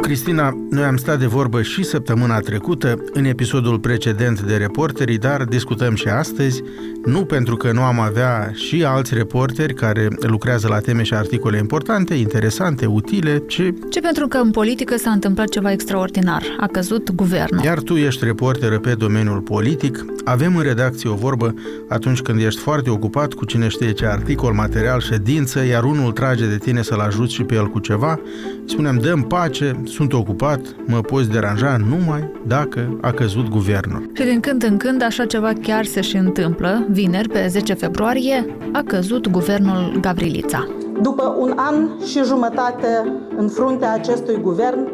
Cristina, noi am stat de vorbă și săptămâna trecută, în episodul precedent de reporterii, dar discutăm și astăzi, nu pentru că nu am avea și alți reporteri care lucrează la teme și articole importante, interesante, utile, ci... Ce pentru că în politică s-a întâmplat ceva extraordinar. A căzut guvernul. Iar tu ești reporteră pe domeniul politic, avem în redacție o vorbă atunci când ești foarte ocupat cu cine știe ce articol, material, ședință, iar unul trage de tine să-l ajuți și pe el cu ceva, spunem, dăm pace, sunt ocupat, mă poți deranja numai dacă a căzut guvernul. Și din când în când așa ceva chiar se și întâmplă. Vineri, pe 10 februarie, a căzut guvernul Gavrilița. După un an și jumătate în fruntea acestui guvern,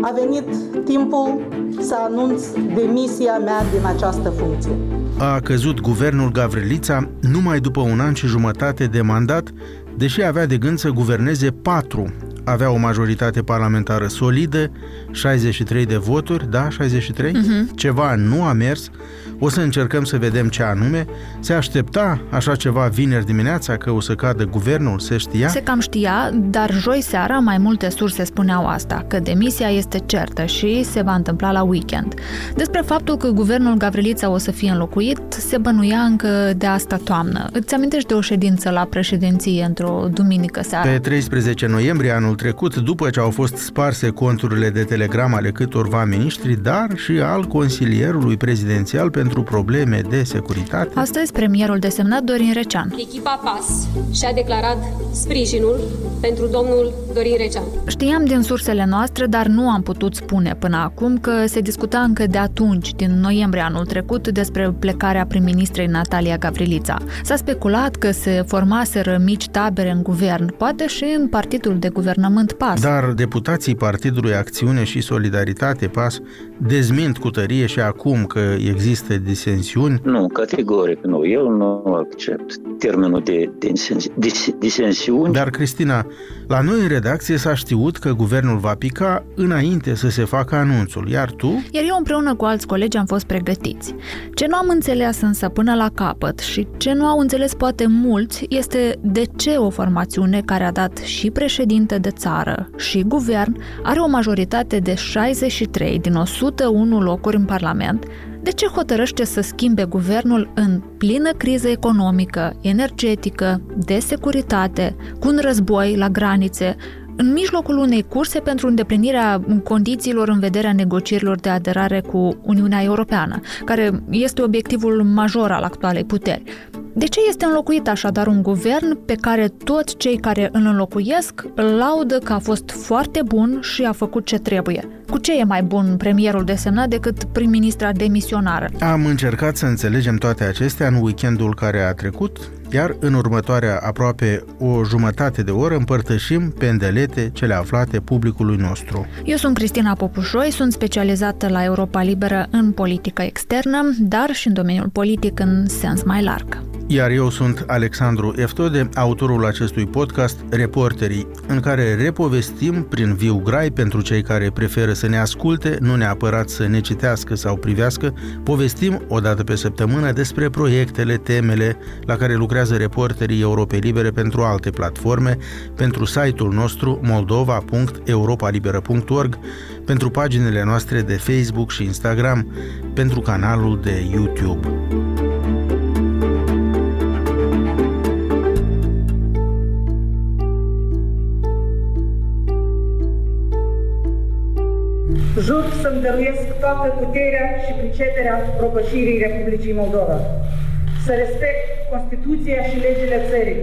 a venit timpul să anunț demisia mea din această funcție. A căzut guvernul Gavrilița numai după un an și jumătate de mandat, deși avea de gând să guverneze patru avea o majoritate parlamentară solidă, 63 de voturi, da, 63? Uh-huh. Mhm. Ceva nu a mers. O să încercăm să vedem ce anume. Se aștepta așa ceva vineri dimineața că o să cadă guvernul, se știa? Se cam știa, dar joi seara mai multe surse spuneau asta, că demisia este certă și se va întâmpla la weekend. Despre faptul că guvernul Gavrilița o să fie înlocuit, se bănuia încă de asta toamnă. Îți amintești de o ședință la președinție într-o duminică seara? Pe 13 noiembrie anul trecut, după ce au fost sparse conturile de telegram ale câtorva miniștri, dar și al consilierului prezidențial pentru probleme de securitate. Astăzi, premierul desemnat Dorin Recean. Echipa PAS și-a declarat sprijinul pentru domnul Dorin Recean. Știam din sursele noastre, dar nu am putut spune până acum că se discuta încă de atunci, din noiembrie anul trecut, despre plecarea prim-ministrei Natalia Gavrilița. S-a speculat că se formaseră mici tabere în guvern, poate și în partidul de guvernământ guvernământ PAS. Dar deputații Partidului Acțiune și Solidaritate PAS dezmint cu tărie și acum că există disensiuni? Nu, categoric nu. Eu nu accept termenul de disensiuni. Dar, Cristina, la noi în redacție s-a știut că guvernul va pica înainte să se facă anunțul, iar tu? Iar eu împreună cu alți colegi am fost pregătiți. Ce nu am înțeles însă până la capăt și ce nu au înțeles poate mulți este de ce o formațiune care a dat și președinte de țară și guvern are o majoritate de 63 din 101 locuri în Parlament, de ce hotărăște să schimbe guvernul în plină criză economică, energetică, de securitate, cu un război la granițe, în mijlocul unei curse pentru îndeplinirea condițiilor în vederea negocierilor de aderare cu Uniunea Europeană, care este obiectivul major al actualei puteri. De ce este înlocuit așadar un guvern pe care toți cei care îl înlocuiesc îl laudă că a fost foarte bun și a făcut ce trebuie? Cu ce e mai bun premierul desemnat decât prim-ministra demisionară? Am încercat să înțelegem toate acestea în weekendul care a trecut, iar în următoarea aproape o jumătate de oră împărtășim pendelete cele aflate publicului nostru. Eu sunt Cristina Popușoi, sunt specializată la Europa Liberă în politică externă, dar și în domeniul politic în sens mai larg. Iar eu sunt Alexandru Eftode, autorul acestui podcast Reporterii, în care repovestim prin viu grai pentru cei care preferă să ne asculte, nu neapărat să ne citească sau privească, povestim o dată pe săptămână despre proiectele, temele la care lucrează reporterii Europei Libere pentru alte platforme, pentru site-ul nostru moldova.europalibera.org, pentru paginile noastre de Facebook și Instagram, pentru canalul de YouTube. Jur să-mi dăruiesc toată puterea și priceperea propășirii Republicii Moldova, să respect Constituția și legile țării,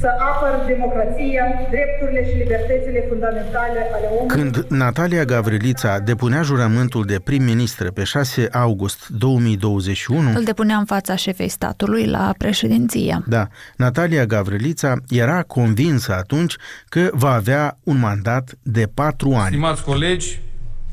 să apăr democrația, drepturile și libertățile fundamentale ale omului. Când Natalia Gavrilița depunea jurământul de prim-ministră pe 6 august 2021... Îl depunea în fața șefei statului la președinție. Da, Natalia Gavrilița era convinsă atunci că va avea un mandat de patru ani. Stimați colegi,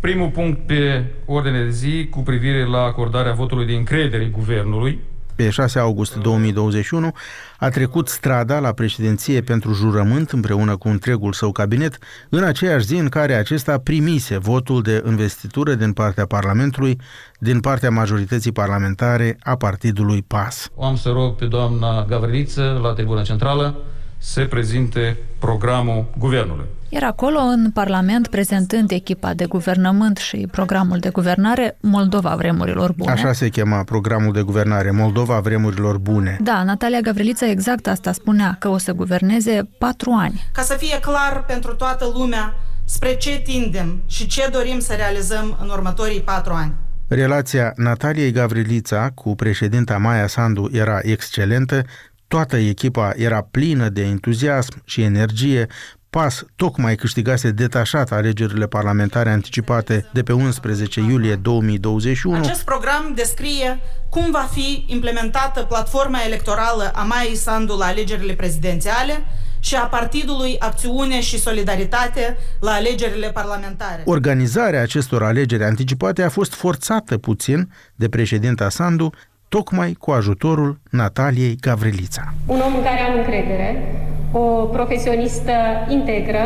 Primul punct pe ordine de zi cu privire la acordarea votului de încredere guvernului. Pe 6 august 2021 a trecut strada la președinție pentru jurământ împreună cu întregul său cabinet în aceeași zi în care acesta primise votul de investitură din partea Parlamentului, din partea majorității parlamentare a partidului PAS. O am să rog pe doamna Gavriliță la tribuna centrală să prezinte programul guvernului. Iar acolo, în Parlament, prezentând echipa de guvernământ și programul de guvernare Moldova vremurilor bune. Așa se chema programul de guvernare, Moldova vremurilor bune. Da, Natalia Gavrilița exact asta spunea, că o să guverneze patru ani. Ca să fie clar pentru toată lumea spre ce tindem și ce dorim să realizăm în următorii patru ani. Relația Nataliei Gavrilița cu președinta Maia Sandu era excelentă, toată echipa era plină de entuziasm și energie, PAS tocmai câștigase detașat alegerile parlamentare anticipate de pe 11 iulie 2021. Acest program descrie cum va fi implementată platforma electorală a Maii Sandu la alegerile prezidențiale și a Partidului Acțiune și Solidaritate la alegerile parlamentare. Organizarea acestor alegeri anticipate a fost forțată puțin de președinta Sandu, tocmai cu ajutorul Nataliei Gavrilița. Un om în care am încredere, o profesionistă integră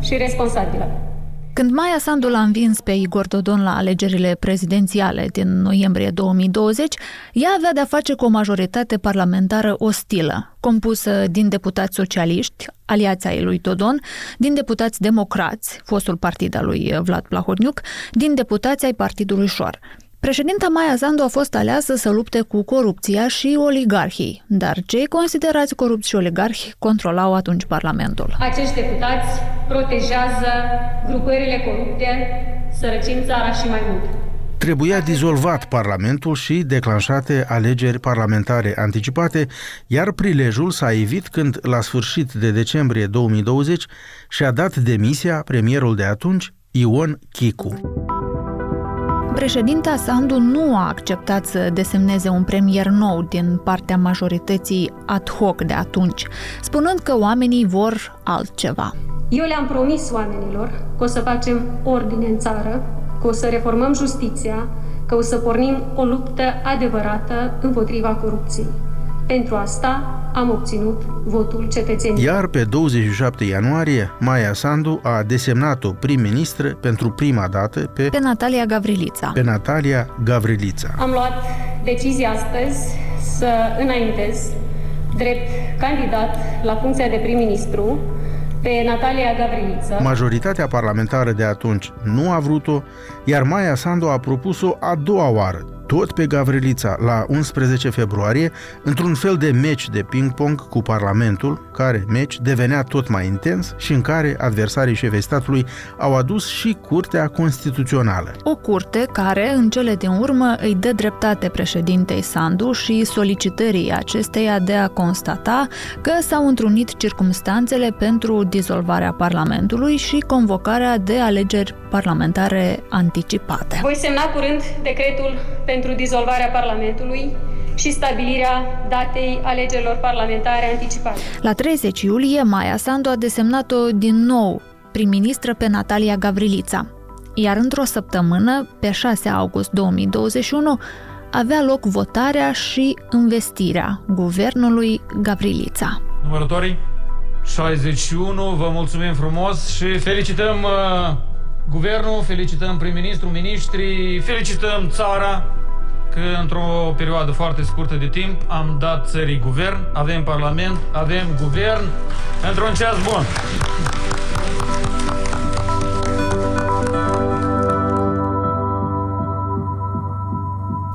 și responsabilă. Când Maia Sandu l-a învins pe Igor Dodon la alegerile prezidențiale din noiembrie 2020, ea avea de-a face cu o majoritate parlamentară ostilă, compusă din deputați socialiști, aliații ai lui Dodon, din deputați democrați, fostul partid al lui Vlad Plahotniuc, din deputații ai Partidului Șor. Președinta Maia Sandu a fost aleasă să lupte cu corupția și oligarhii, dar cei considerați corupți și oligarhi controlau atunci Parlamentul. Acești deputați protejează grupările corupte, sărăcim țara și mai mult. Trebuia dizolvat Parlamentul și declanșate alegeri parlamentare anticipate, iar prilejul s-a evit când, la sfârșit de decembrie 2020, și-a dat demisia premierul de atunci, Ion Chicu. Președinta Sandu nu a acceptat să desemneze un premier nou din partea majorității ad hoc de atunci, spunând că oamenii vor altceva. Eu le-am promis oamenilor că o să facem ordine în țară, că o să reformăm justiția, că o să pornim o luptă adevărată împotriva corupției. Pentru asta am obținut votul cetățenilor. Iar pe 27 ianuarie, Maia Sandu a desemnat-o prim-ministră pentru prima dată pe, Pe Natalia Gavrilița. pe Natalia Gavrilița. Am luat decizia astăzi să înaintez drept candidat la funcția de prim-ministru pe Natalia Gavriliță. Majoritatea parlamentară de atunci nu a vrut-o, iar Maia Sandu a propus-o a doua oară, tot pe Gavrilița, la 11 februarie, într-un fel de meci de ping-pong cu Parlamentul, care meci devenea tot mai intens și în care adversarii șefei statului au adus și Curtea Constituțională. O curte care, în cele din urmă, îi dă dreptate președintei Sandu și solicitării acesteia de a constata că s-au întrunit circumstanțele pentru dizolvarea Parlamentului și convocarea de alegeri parlamentare anticipate. Voi semna curând decretul pentru dizolvarea Parlamentului și stabilirea datei alegerilor parlamentare anticipate. La 30 iulie, Maia Sandu a desemnat-o din nou prim-ministră pe Natalia Gavrilița. Iar într-o săptămână, pe 6 august 2021, avea loc votarea și investirea guvernului Gavrilița. Numărătorii 61, vă mulțumim frumos și felicităm uh, guvernul, felicităm prim-ministru, ministrii, felicităm țara că într-o perioadă foarte scurtă de timp am dat țării guvern, avem parlament, avem guvern într-un ceas bun.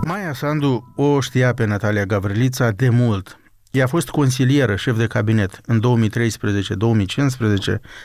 Maia Sandu o știa pe Natalia Gavrilița de mult. Ea a fost consilieră, șef de cabinet în 2013-2015,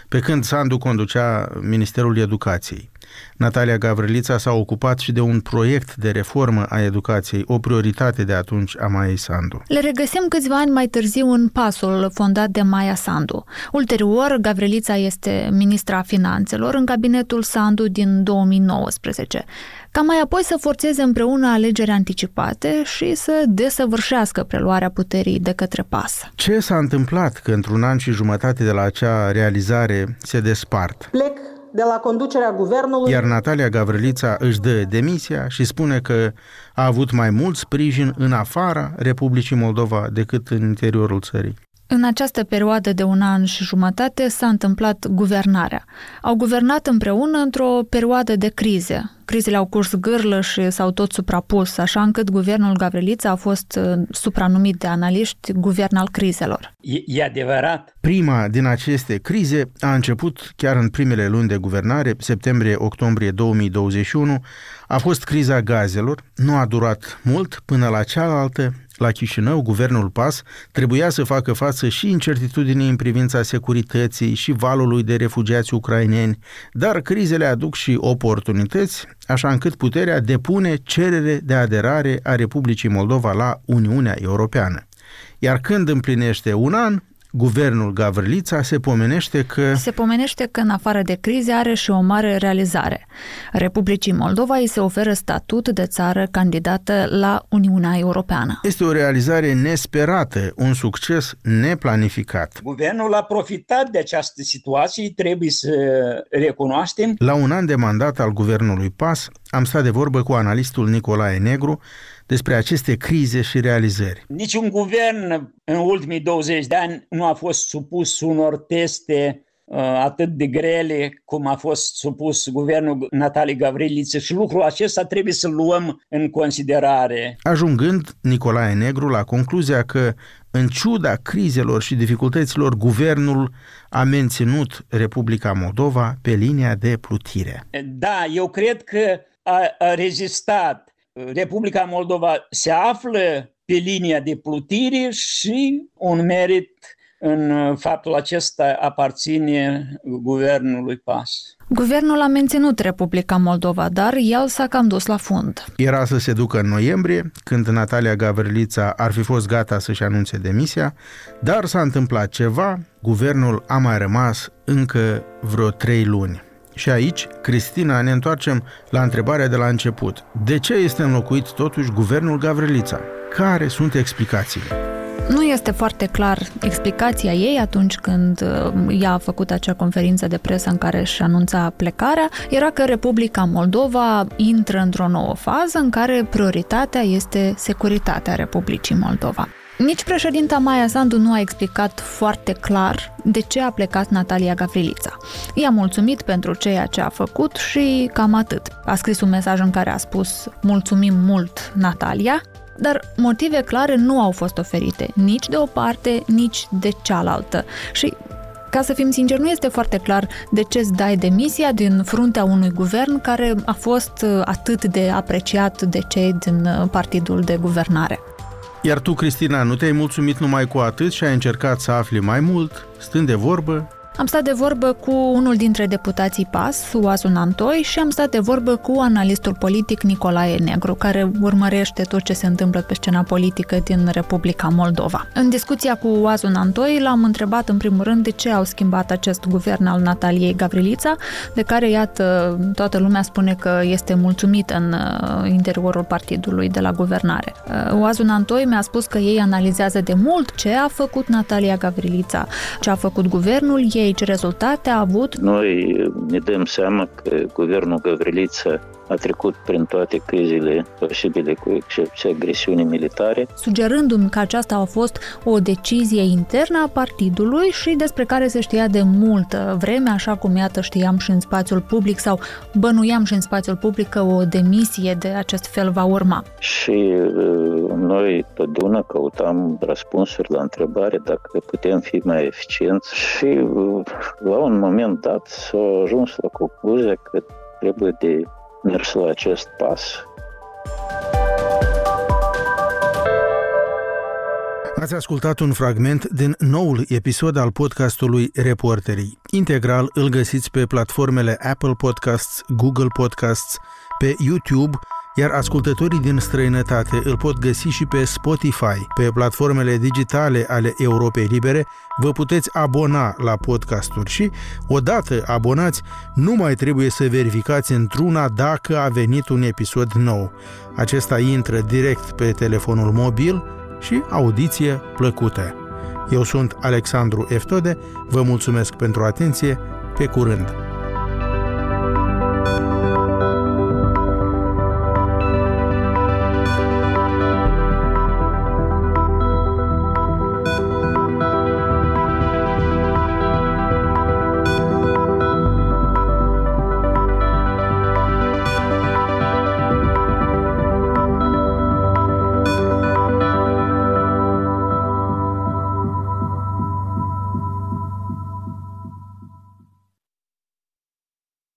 pe când Sandu conducea Ministerul Educației. Natalia Gavrilița s-a ocupat și de un proiect de reformă a educației, o prioritate de atunci a Maiei Sandu. Le regăsim câțiva ani mai târziu în pasul fondat de Maia Sandu. Ulterior, Gavrilița este ministra finanțelor în cabinetul Sandu din 2019 ca mai apoi să forțeze împreună alegeri anticipate și să desăvârșească preluarea puterii de către PAS. Ce s-a întâmplat că într-un an și jumătate de la acea realizare se despart? Plec de la conducerea guvernului. Iar Natalia Gavrilița își dă demisia și spune că a avut mai mult sprijin în afara Republicii Moldova decât în interiorul țării. În această perioadă de un an și jumătate s-a întâmplat guvernarea. Au guvernat împreună într-o perioadă de crize. Crizele au curs gârlă și s-au tot suprapus, așa încât guvernul Gavrilița a fost uh, supranumit de analiști guvern al crizelor. E, e adevărat. Prima din aceste crize a început chiar în primele luni de guvernare, septembrie-octombrie 2021, a fost criza gazelor, nu a durat mult până la cealaltă, la Chișinău, guvernul PAS trebuia să facă față și incertitudinii în privința securității și valului de refugiați ucraineni, dar crizele aduc și oportunități, așa încât puterea depune cerere de aderare a Republicii Moldova la Uniunea Europeană. Iar când împlinește un an, guvernul Gavrilița se pomenește că... Se pomenește că în afară de crize are și o mare realizare. Republicii Moldova îi se oferă statut de țară candidată la Uniunea Europeană. Este o realizare nesperată, un succes neplanificat. Guvernul a profitat de această situație, trebuie să recunoaștem. La un an de mandat al guvernului PAS, am stat de vorbă cu analistul Nicolae Negru, despre aceste crize și realizări. Niciun guvern în ultimii 20 de ani nu a fost supus unor teste uh, atât de grele cum a fost supus guvernul Natalie Gavriliță și lucrul acesta trebuie să-l luăm în considerare. Ajungând Nicolae Negru la concluzia că, în ciuda crizelor și dificultăților, guvernul a menținut Republica Moldova pe linia de plutire. Da, eu cred că a, a rezistat Republica Moldova se află pe linia de plutire și un merit în faptul acesta aparține guvernului PAS. Guvernul a menținut Republica Moldova, dar el s-a cam dus la fund. Era să se ducă în noiembrie, când Natalia Gavrilița ar fi fost gata să-și anunțe demisia, dar s-a întâmplat ceva, guvernul a mai rămas încă vreo trei luni. Și aici, Cristina, ne întoarcem la întrebarea de la început. De ce este înlocuit totuși guvernul Gavrilița? Care sunt explicațiile? Nu este foarte clar explicația ei atunci când uh, ea a făcut acea conferință de presă în care își anunța plecarea, era că Republica Moldova intră într-o nouă fază în care prioritatea este securitatea Republicii Moldova. Nici președinta Maia Sandu nu a explicat foarte clar de ce a plecat Natalia Gavrilița. I-a mulțumit pentru ceea ce a făcut și cam atât. A scris un mesaj în care a spus mulțumim mult Natalia, dar motive clare nu au fost oferite, nici de o parte, nici de cealaltă. Și ca să fim sinceri, nu este foarte clar de ce îți dai demisia din fruntea unui guvern care a fost atât de apreciat de cei din partidul de guvernare. Iar tu, Cristina, nu te-ai mulțumit numai cu atât și ai încercat să afli mai mult, stând de vorbă am stat de vorbă cu unul dintre deputații PAS, Oazun Antoi, și am stat de vorbă cu analistul politic Nicolae Negru, care urmărește tot ce se întâmplă pe scena politică din Republica Moldova. În discuția cu Oazun Antoi l-am întrebat în primul rând de ce au schimbat acest guvern al Nataliei Gavrilița, de care, iată, toată lumea spune că este mulțumit în uh, interiorul partidului de la guvernare. Uh, Oazun Antoi mi-a spus că ei analizează de mult ce a făcut Natalia Gavrilița, ce a făcut guvernul ei, aici rezultate a avut? Noi ne dăm seama că guvernul Gavriliță a trecut prin toate crizele posibile, cu excepția agresiunii militare. Sugerându-mi că aceasta a fost o decizie internă a partidului și despre care se știa de multă vreme, așa cum iată știam și în spațiul public sau bănuiam și în spațiul public că o demisie de acest fel va urma. Și uh, noi totdeauna căutam răspunsuri la întrebare dacă putem fi mai eficienți și uh, la un moment dat s-a ajuns la concluzia că trebuie de mers la acest pas. Ați ascultat un fragment din noul episod al podcastului Reporterii. Integral îl găsiți pe platformele Apple Podcasts, Google Podcasts, pe YouTube iar ascultătorii din străinătate îl pot găsi și pe Spotify. Pe platformele digitale ale Europei Libere vă puteți abona la podcasturi și, odată abonați, nu mai trebuie să verificați într-una dacă a venit un episod nou. Acesta intră direct pe telefonul mobil și audiție plăcută. Eu sunt Alexandru Eftode, vă mulțumesc pentru atenție, pe curând!